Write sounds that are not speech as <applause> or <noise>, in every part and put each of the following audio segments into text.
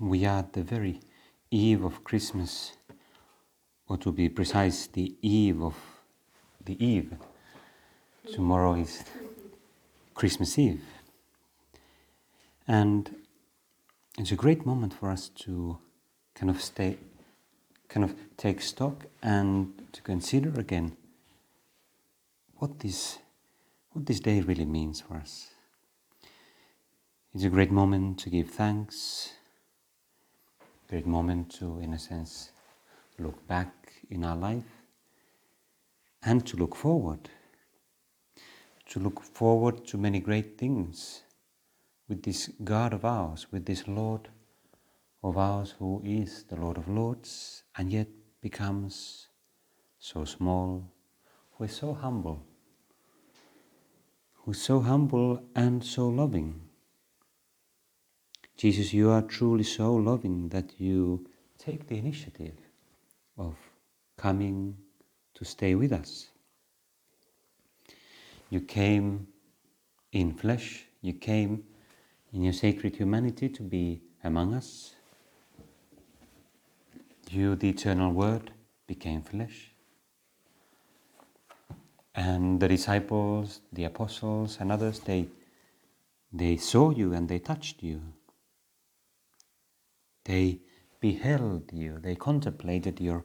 We are at the very eve of Christmas, or to be precise, the eve of the eve. Tomorrow is Christmas Eve. And it's a great moment for us to kind of stay, kind of take stock and to consider again what this, what this day really means for us. It's a great moment to give thanks great moment to, in a sense, look back in our life and to look forward. To look forward to many great things with this God of ours, with this Lord of ours who is the Lord of Lords and yet becomes so small, who is so humble, who is so humble and so loving Jesus, you are truly so loving that you take the initiative of coming to stay with us. You came in flesh, you came in your sacred humanity to be among us. You, the eternal Word, became flesh. And the disciples, the apostles, and others, they, they saw you and they touched you they beheld you, they contemplated your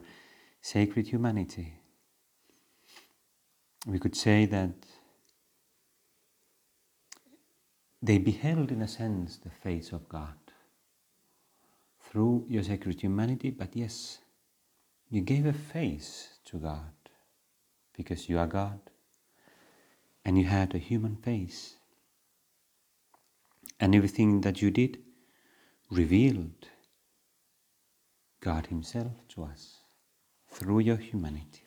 sacred humanity. We could say that they beheld, in a sense, the face of God through your sacred humanity, but yes, you gave a face to God because you are God and you had a human face. And everything that you did revealed God Himself to us through your humanity.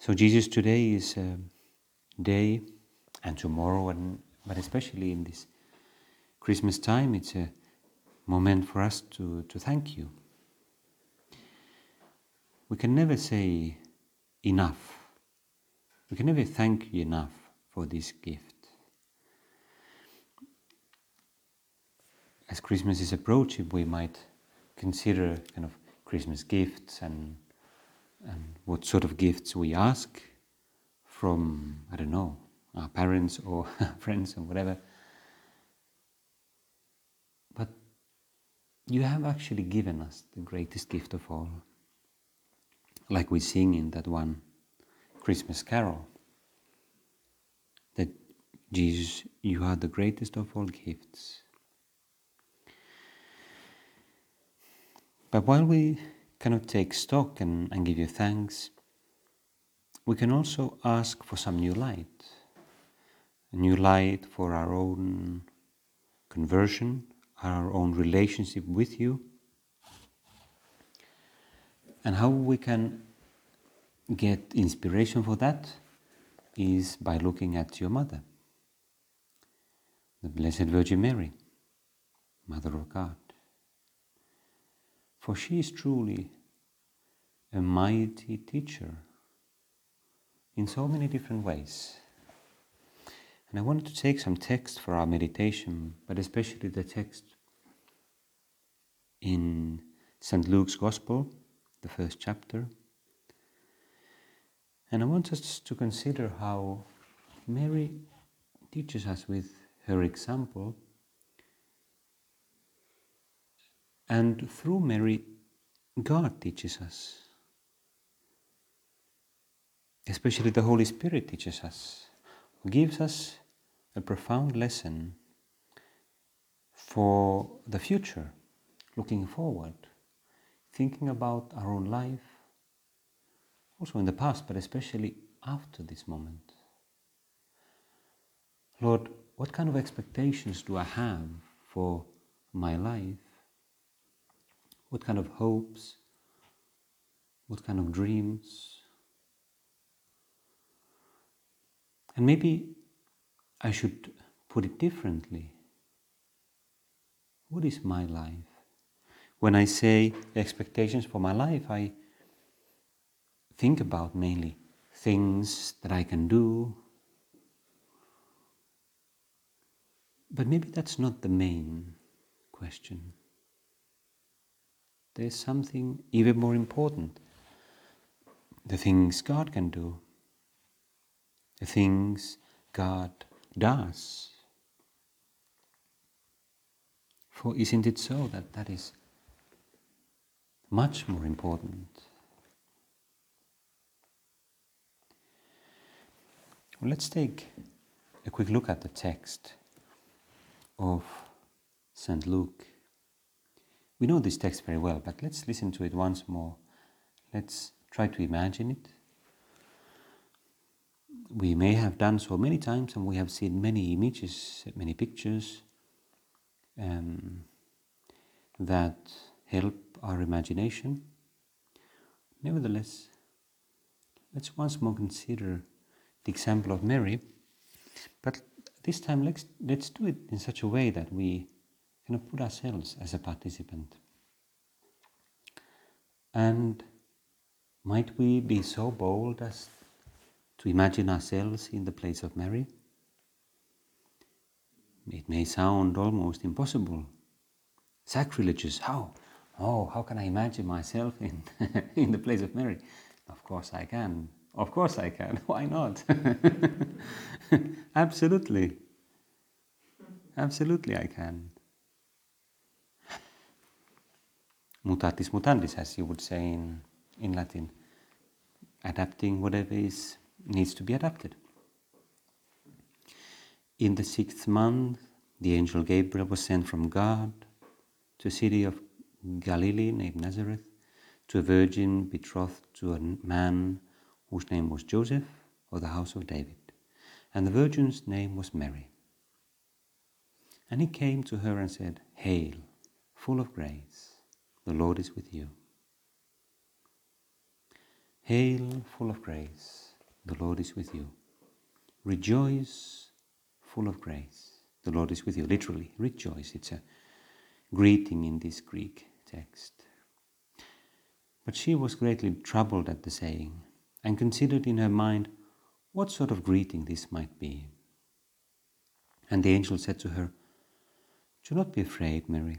So, Jesus, today is a day, and tomorrow, and, but especially in this Christmas time, it's a moment for us to, to thank you. We can never say enough. We can never thank you enough for this gift. As Christmas is approaching, we might consider kind of Christmas gifts and and what sort of gifts we ask from I don't know our parents or <laughs> friends or whatever. But you have actually given us the greatest gift of all, like we sing in that one Christmas carol. That Jesus, you are the greatest of all gifts. But while we cannot take stock and, and give you thanks, we can also ask for some new light. A new light for our own conversion, our own relationship with you, and how we can get inspiration for that is by looking at your mother, the Blessed Virgin Mary, Mother of God for she is truly a mighty teacher in so many different ways. And I wanted to take some text for our meditation, but especially the text in St. Luke's Gospel, the first chapter. And I want us to consider how Mary teaches us with her example And through Mary, God teaches us. Especially the Holy Spirit teaches us, gives us a profound lesson for the future, looking forward, thinking about our own life, also in the past, but especially after this moment. Lord, what kind of expectations do I have for my life? What kind of hopes? What kind of dreams? And maybe I should put it differently. What is my life? When I say expectations for my life, I think about mainly things that I can do. But maybe that's not the main question. There's something even more important the things God can do, the things God does. For isn't it so that that is much more important? Well, let's take a quick look at the text of St. Luke. We know this text very well, but let's listen to it once more. Let's try to imagine it. We may have done so many times, and we have seen many images, many pictures um, that help our imagination. Nevertheless, let's once more consider the example of Mary, but this time let's, let's do it in such a way that we kind of put ourselves as a participant. And might we be so bold as to imagine ourselves in the place of Mary? It may sound almost impossible, sacrilegious. How? Oh, how can I imagine myself in, <laughs> in the place of Mary? Of course I can. Of course I can. <laughs> Why not? <laughs> Absolutely. Absolutely I can. Mutatis mutandis, as you would say in, in Latin. Adapting whatever is needs to be adapted. In the sixth month, the angel Gabriel was sent from God to a city of Galilee named Nazareth to a virgin betrothed to a man whose name was Joseph of the house of David, and the virgin's name was Mary. And he came to her and said, Hail, full of grace, the Lord is with you. Hail, full of grace, the Lord is with you. Rejoice, full of grace, the Lord is with you. Literally, rejoice. It's a greeting in this Greek text. But she was greatly troubled at the saying and considered in her mind what sort of greeting this might be. And the angel said to her, Do not be afraid, Mary,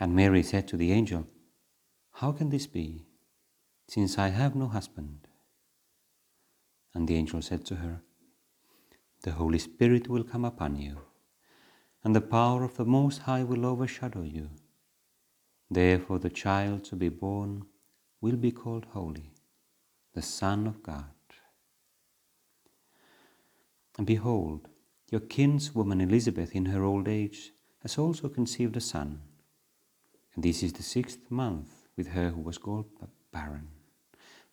And Mary said to the angel, How can this be, since I have no husband? And the angel said to her, The Holy Spirit will come upon you and the power of the Most High will overshadow you. Therefore, the child to be born will be called Holy, the Son of God. And behold, your kinswoman Elizabeth in her old age has also conceived a son, this is the sixth month with her who was called barren.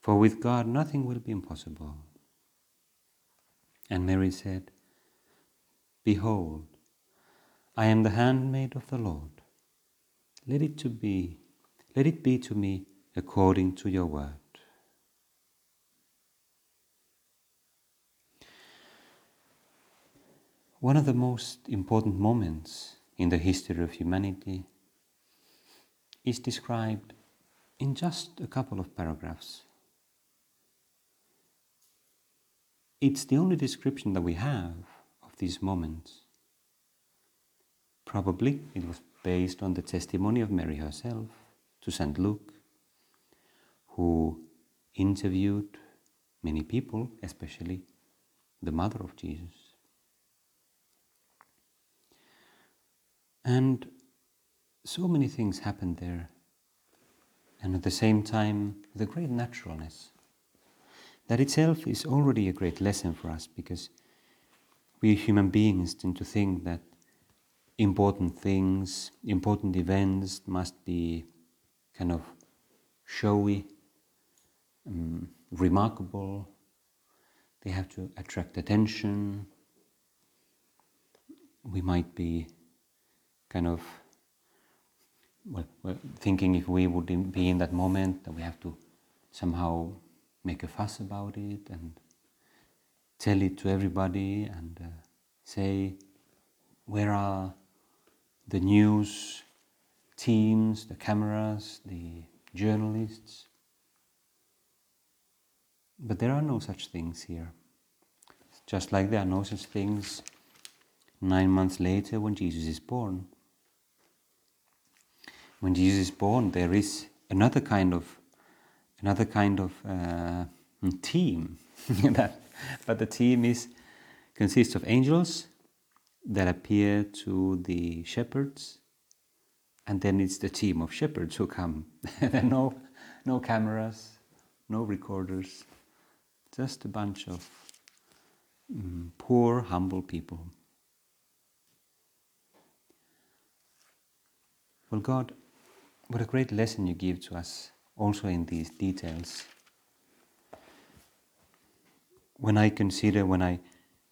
For with God nothing will be impossible. And Mary said, Behold, I am the handmaid of the Lord. Let it to be, let it be to me according to your word. One of the most important moments in the history of humanity is described in just a couple of paragraphs. It's the only description that we have of these moments. Probably it was based on the testimony of Mary herself to St. Luke, who interviewed many people, especially the mother of Jesus. And so many things happened there, and at the same time, with a great naturalness. That itself is already a great lesson for us because we human beings tend to think that important things, important events must be kind of showy, um, remarkable, they have to attract attention. We might be kind of well, well, thinking if we would be in that moment that we have to somehow make a fuss about it and tell it to everybody and uh, say where are the news teams, the cameras, the journalists. But there are no such things here. Just like there are no such things nine months later when Jesus is born. When Jesus is born, there is another kind of another kind of uh, team. <laughs> but the team is consists of angels that appear to the shepherds, and then it's the team of shepherds who come. <laughs> there are no no cameras, no recorders, just a bunch of mm, poor, humble people. Well, God, what a great lesson you give to us also in these details. When I consider, when I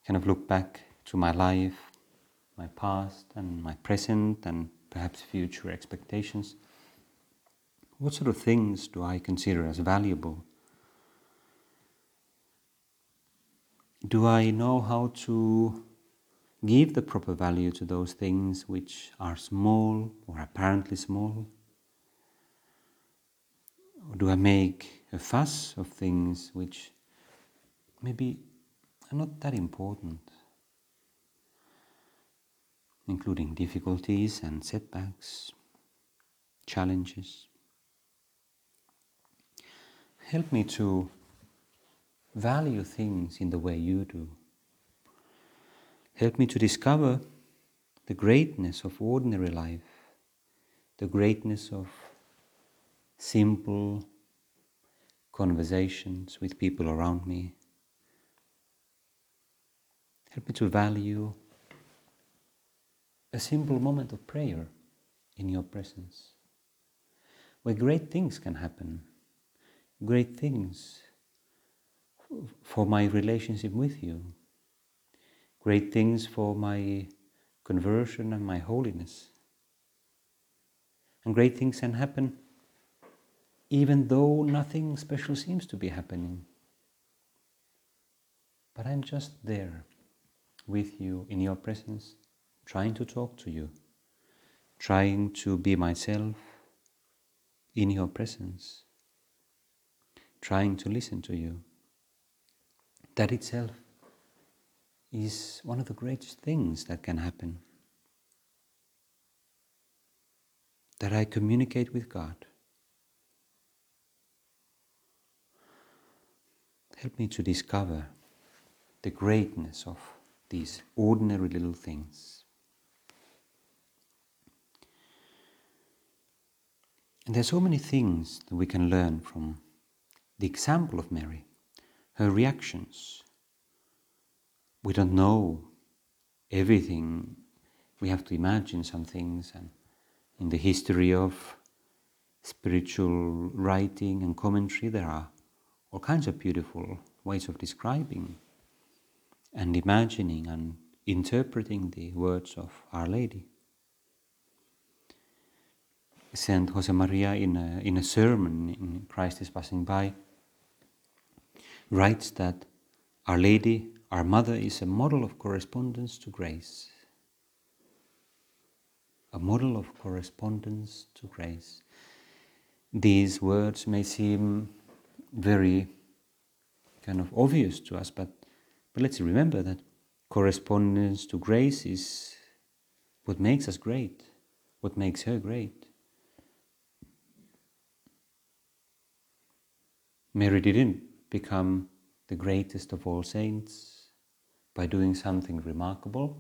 kind of look back to my life, my past and my present and perhaps future expectations, what sort of things do I consider as valuable? Do I know how to give the proper value to those things which are small or apparently small? Or do I make a fuss of things which maybe are not that important, including difficulties and setbacks, challenges? Help me to value things in the way you do. Help me to discover the greatness of ordinary life, the greatness of simple conversations with people around me. Help me to value a simple moment of prayer in your presence, where great things can happen, great things for my relationship with you, great things for my conversion and my holiness. And great things can happen even though nothing special seems to be happening. But I'm just there with you in your presence, trying to talk to you, trying to be myself in your presence, trying to listen to you. That itself is one of the greatest things that can happen. That I communicate with God. Help me to discover the greatness of these ordinary little things. And there are so many things that we can learn from the example of Mary her reactions. We don't know everything. We have to imagine some things. And in the history of spiritual writing and commentary, there are all kinds of beautiful ways of describing and imagining and interpreting the words of Our Lady. Saint Josemaria, in a, in a sermon in Christ is Passing By, writes that Our Lady, our Mother, is a model of correspondence to grace. A model of correspondence to grace. These words may seem very kind of obvious to us, but, but let's remember that correspondence to grace is what makes us great, what makes her great. Mary didn't become the greatest of all saints. by doing something remarkable.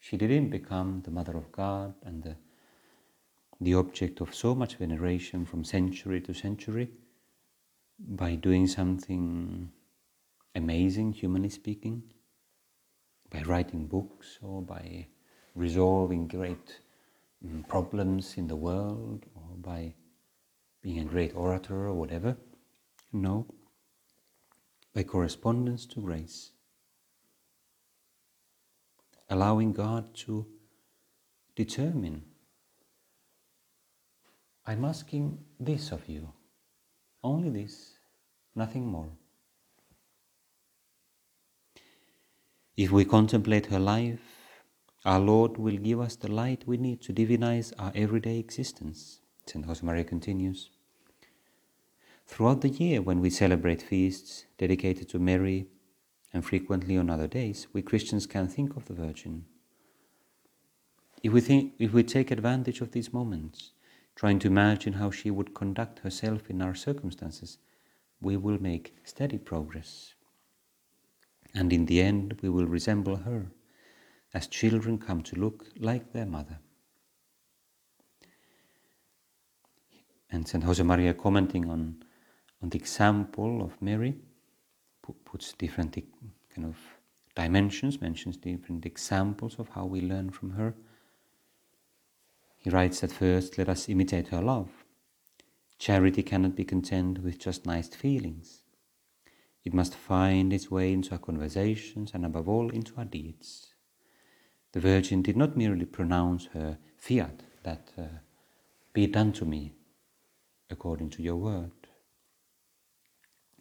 She didn't become the Mother of God and the, the object of so much veneration from century to century by doing something amazing, humanly speaking, by writing books or by resolving great mm, problems in the world or by being a great orator or whatever. No, by correspondence to grace. Allowing God to determine I'm asking this of you, only this, nothing more. If we contemplate her life, our Lord will give us the light we need to divinize our everyday existence. St. Josemaria continues. Throughout the year, when we celebrate feasts dedicated to Mary, and frequently on other days, we Christians can think of the Virgin. If we, think, if we take advantage of these moments, trying to imagine how she would conduct herself in our circumstances, we will make steady progress and in the end we will resemble her, as children come to look like their mother. And St. Josemaria, commenting on, on the example of Mary, puts different kind of dimensions, mentions different examples of how we learn from her. He writes that first, let us imitate her love. Charity cannot be content with just nice feelings. It must find its way into our conversations and, above all, into our deeds. The Virgin did not merely pronounce her fiat, that uh, be it done to me according to your word.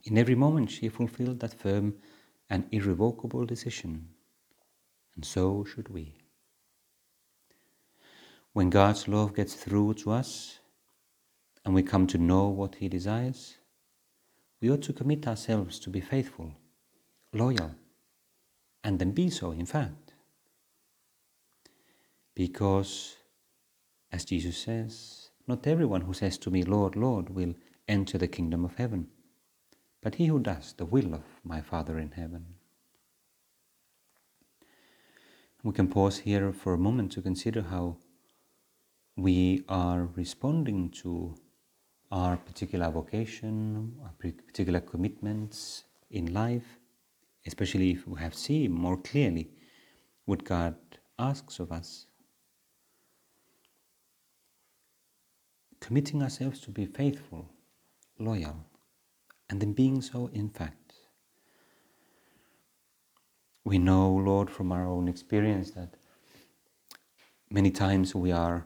In every moment, she fulfilled that firm and irrevocable decision, and so should we. When God's love gets through to us and we come to know what He desires, we ought to commit ourselves to be faithful, loyal, and then be so, in fact. Because, as Jesus says, not everyone who says to me, Lord, Lord, will enter the kingdom of heaven, but he who does the will of my Father in heaven. We can pause here for a moment to consider how we are responding to our particular vocation, our particular commitments in life, especially if we have seen more clearly what God asks of us. Committing ourselves to be faithful, loyal, and then being so, in fact. We know, Lord, from our own experience that many times we are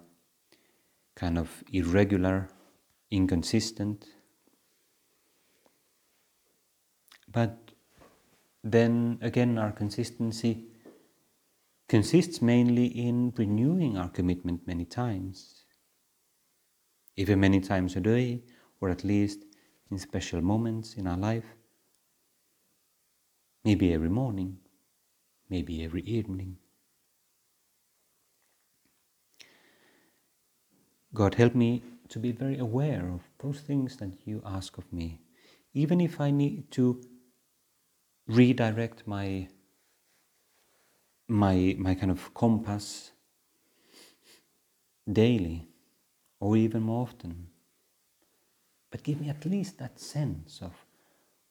kind of irregular inconsistent. But then again, our consistency consists mainly in renewing our commitment many times, even many times a day, or at least in special moments in our life. Maybe every morning, maybe every evening. God help me to be very aware of those things that you ask of me, even if I need to redirect my my my kind of compass daily or even more often. But give me at least that sense of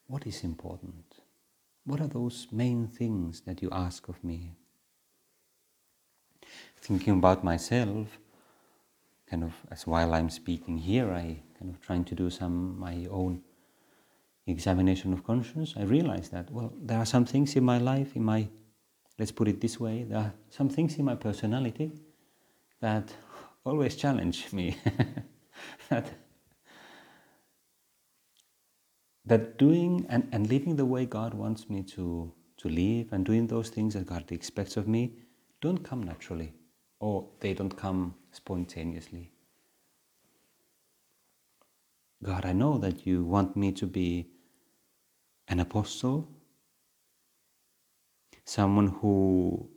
what is important. What are those main things that you ask of me? Thinking about myself, kind of as while I'm speaking here, I kind of trying to do some my own examination of conscience. I realize that well, there are some things in my life, in my let's put it this way, there are some things in my personality that always challenge me. <laughs> that that doing and, and living the way God wants me to to live and doing those things that God expects of me don't come naturally or they don't come spontaneously. God, I know that you want me to be an apostle, someone who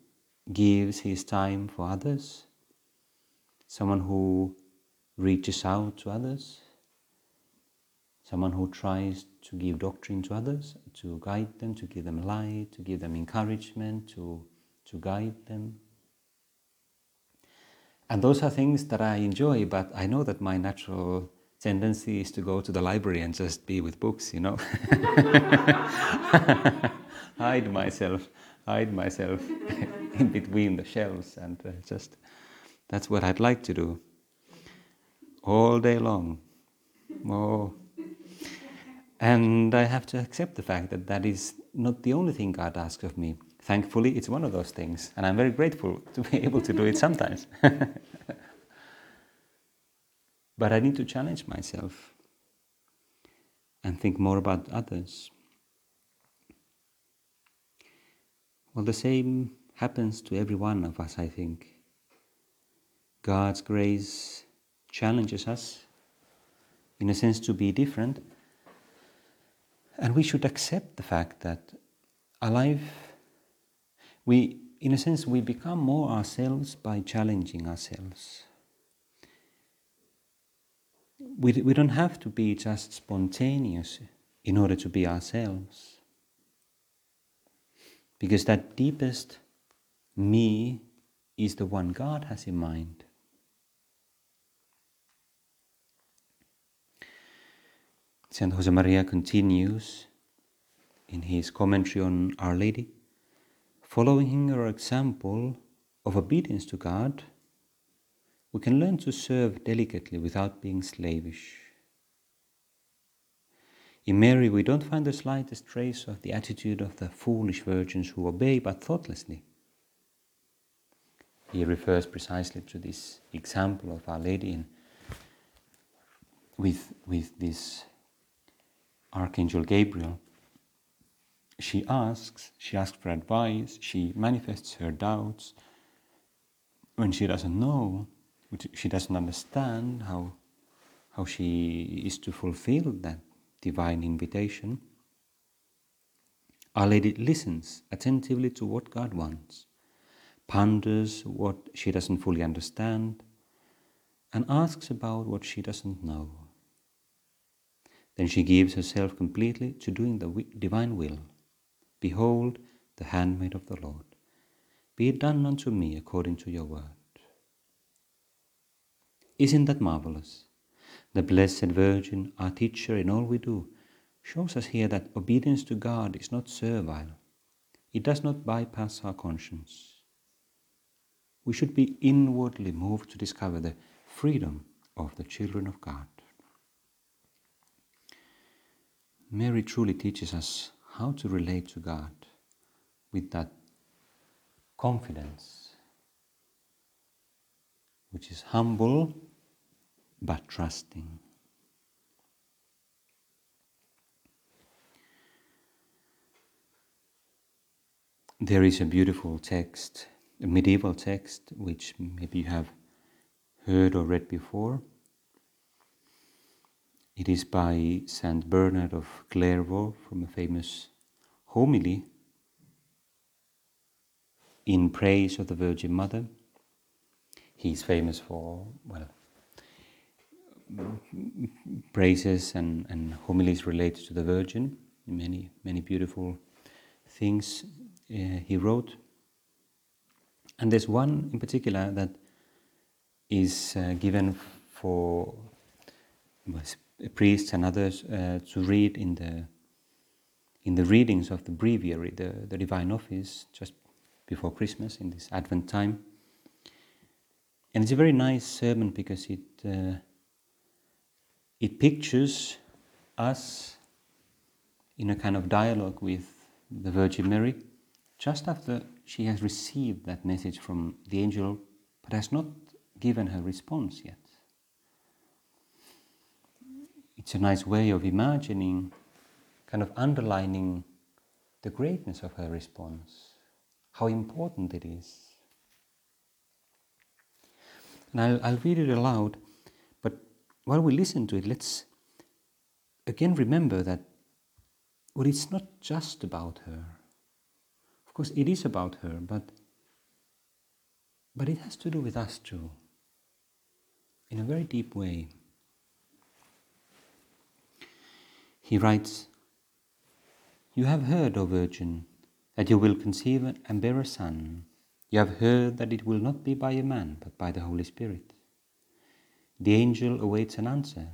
gives his time for others, someone who reaches out to others, someone who tries to give doctrine to others, to guide them, to give them light, to give them encouragement, to, to guide them. And those are things that I enjoy, but I know that my natural tendency is to go to the library and just be with books, you know. <laughs> hide myself, hide myself <laughs> in between the shelves, and uh, just that's what I'd like to do all day long. Oh. And I have to accept the fact that that is not the only thing God asks of me. Thankfully, it's one of those things, and I'm very grateful to be able to do it sometimes. <laughs> But I need to challenge myself and think more about others. Well, the same happens to every one of us, I think. God's grace challenges us, in a sense, to be different. And we should accept the fact that alive, we, in a sense, we become more ourselves by challenging ourselves we, we don't have to be just spontaneous in order to be ourselves. Because that deepest me is the one God has in mind. Saint Josemaria continues in his commentary on Our Lady, following her example of obedience to God we can learn to serve delicately without being slavish. In Mary, we don't find the slightest trace of the attitude of the foolish virgins who obey but thoughtlessly. He refers precisely to this example of Our Lady in, with, with this Archangel Gabriel. She asks, she asks for advice, she manifests her doubts. When she doesn't know, she doesn't understand how, how she is to fulfill that divine invitation. Our Lady listens attentively to what God wants, ponders what she doesn't fully understand, and asks about what she doesn't know. Then she gives herself completely to doing the divine will. Behold, the handmaid of the Lord. Be it done unto me according to your word. Isn't that marvelous? The Blessed Virgin, our teacher in all we do, shows us here that obedience to God is not servile. It does not bypass our conscience. We should be inwardly moved to discover the freedom of the children of God. Mary truly teaches us how to relate to God with that confidence which is humble but trusting. There is a beautiful text, a medieval text, which maybe you have heard or read before. It is by Saint Bernard of Clairvaux from a famous homily in praise of the Virgin Mother. He's famous for, well, praises and, and homilies related to the Virgin, many, many beautiful things uh, he wrote. And there's one in particular that is uh, given for priests and others uh, to read in the in the readings of the breviary, the, the divine office, just before Christmas in this Advent time. And it's a very nice sermon because it uh, it pictures us in a kind of dialogue with the Virgin Mary just after she has received that message from the angel but has not given her response yet. It's a nice way of imagining, kind of underlining the greatness of her response, how important it is. And I'll, I'll read it aloud, but while we listen to it, let's again remember that well, it's not just about her. Of course, it is about her, but, but it has to do with us too, in a very deep way. He writes, You have heard, O Virgin, that you will conceive and bear a son. You have heard that it will not be by a man, but by the Holy Spirit. The angel awaits an answer.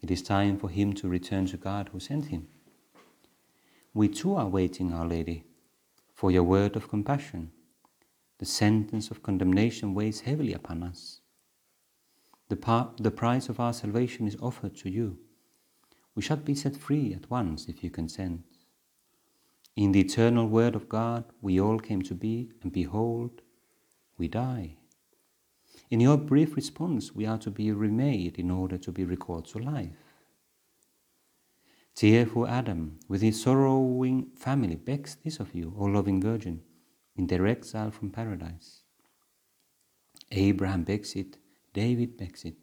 It is time for him to return to God who sent him. We too are waiting, Our Lady, for your word of compassion. The sentence of condemnation weighs heavily upon us. The, the price of our salvation is offered to you. We shall be set free at once if you consent. In the eternal Word of God, we all came to be, and behold, we die. In your brief response, we are to be remade in order to be recalled to life. Tearful Adam, with his sorrowing family, begs this of you, O loving Virgin, in their exile from paradise. Abraham begs it, David begs it.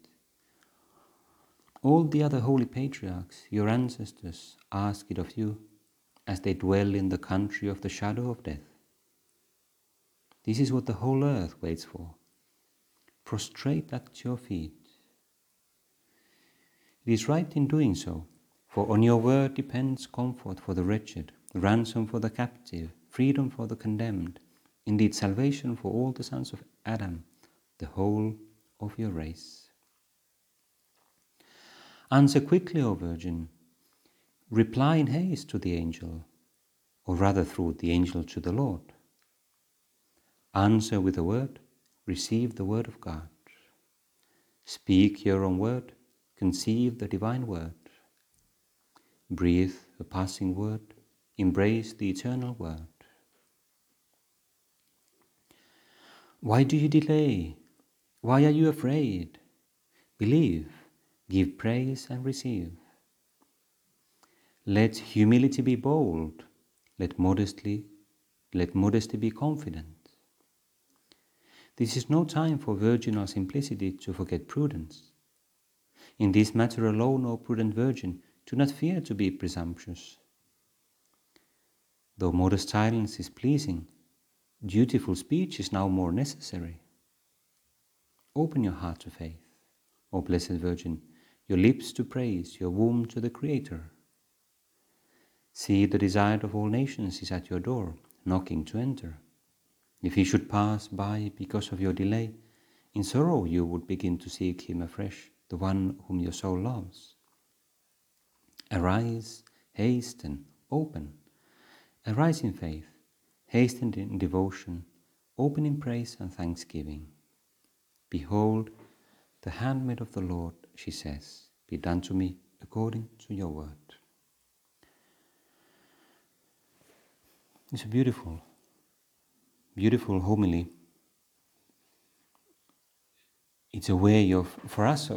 All the other holy patriarchs, your ancestors, ask it of you as they dwell in the country of the shadow of death. This is what the whole earth waits for. Prostrate at your feet. It is right in doing so, for on your word depends comfort for the wretched, ransom for the captive, freedom for the condemned, indeed salvation for all the sons of Adam, the whole of your race. Answer quickly, O Virgin. Reply in haste to the angel, or rather through the angel to the Lord. Answer with a word, receive the word of God. Speak your own word, conceive the divine word. Breathe a passing word, embrace the eternal word. Why do you delay? Why are you afraid? Believe, give praise and receive. Let humility be bold, let modesty, let modesty be confident. This is no time for virginal simplicity to forget prudence. In this matter alone, O prudent virgin, do not fear to be presumptuous. Though modest silence is pleasing, dutiful speech is now more necessary. Open your heart to faith, O Blessed Virgin, your lips to praise, your womb to the Creator. See, the desire of all nations is at your door, knocking to enter. If he should pass by because of your delay, in sorrow you would begin to seek him afresh, the one whom your soul loves. Arise, hasten, open. Arise in faith, hasten in devotion, open in praise and thanksgiving. Behold, the handmaid of the Lord, she says, be done to me according to your word. It's a beautiful, beautiful homily. It's a way of, for us,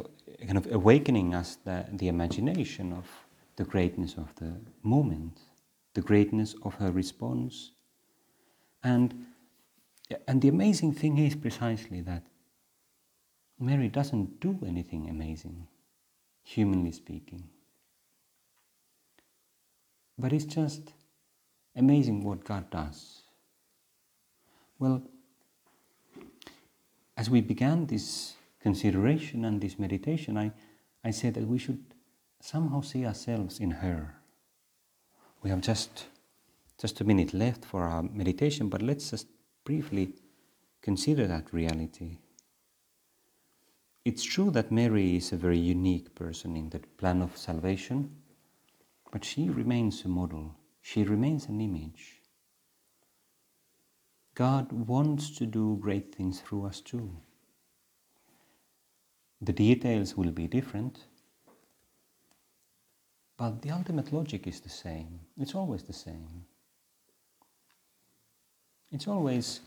kind of awakening us the, the imagination of the greatness of the moment, the greatness of her response. And, and the amazing thing is precisely that Mary doesn't do anything amazing, humanly speaking. But it's just amazing what God does. Well, as we began this consideration and this meditation, I, I said that we should somehow see ourselves in her. We have just just a minute left for our meditation, but let's just briefly consider that reality. It's true that Mary is a very unique person in the plan of salvation, but she remains a model, she remains an image. God wants to do great things through us too. The details will be different, but the ultimate logic is the same. It's always the same. It's always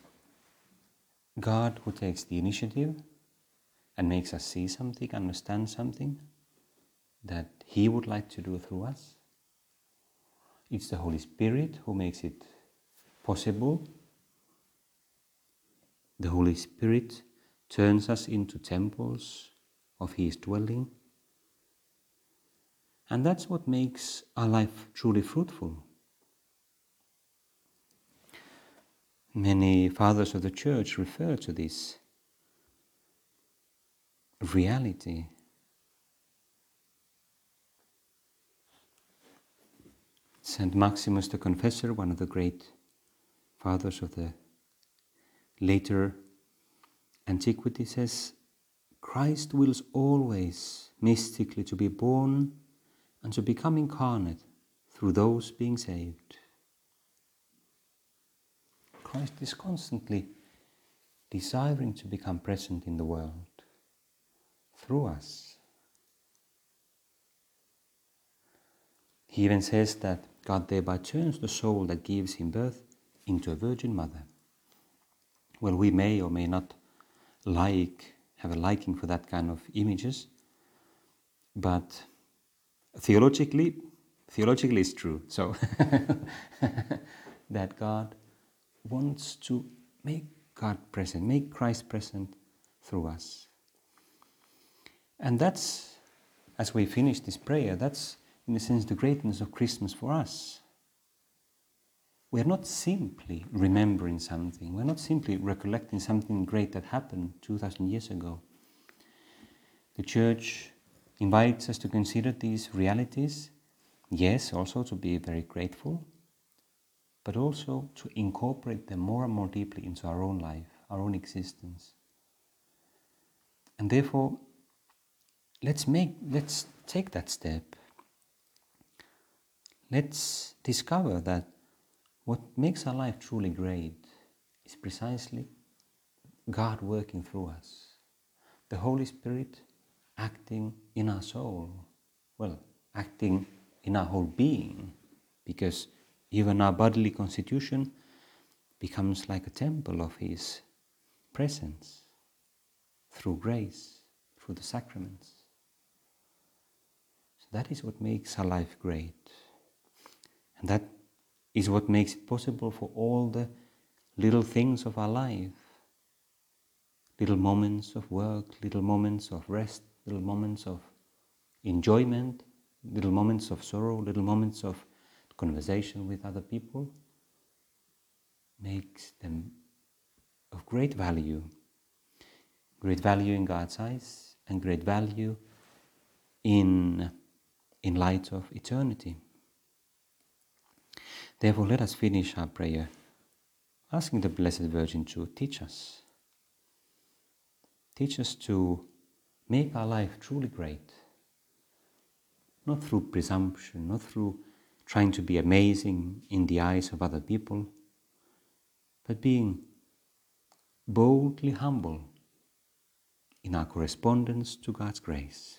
God who takes the initiative and makes us see something, understand something that He would like to do through us. It's the Holy Spirit who makes it possible. The Holy Spirit turns us into temples of His dwelling. And that's what makes our life truly fruitful. Many fathers of the church refer to this reality. Saint Maximus the Confessor, one of the great fathers of the later antiquity, says Christ wills always mystically to be born and to become incarnate through those being saved. Christ is constantly desiring to become present in the world through us. He even says that God thereby turns the soul that gives him birth into a virgin mother. Well, we may or may not like, have a liking for that kind of images, but theologically, theologically it's true. So <laughs> that God wants to make God present, make Christ present through us. And that's, as we finish this prayer, that's in a sense the greatness of Christmas for us. We're not simply remembering something, we're not simply recollecting something great that happened 2000 years ago. The Church invites us to consider these realities, yes, also to be very grateful, but also to incorporate them more and more deeply into our own life, our own existence. And therefore, let's make let's take that step. Let's discover that what makes our life truly great is precisely God working through us, the Holy Spirit acting in our soul, well, acting in our whole being, because even our bodily constitution becomes like a temple of His presence through grace, through the sacraments. That is what makes our life great. And that is what makes it possible for all the little things of our life little moments of work, little moments of rest, little moments of enjoyment, little moments of sorrow, little moments of conversation with other people makes them of great value. Great value in God's eyes and great value in, in light of eternity. Therefore, let us finish our prayer asking the Blessed Virgin to teach us. Teach us to make our life truly great, not through presumption, not through trying to be amazing in the eyes of other people, but being boldly humble in our correspondence to God's grace.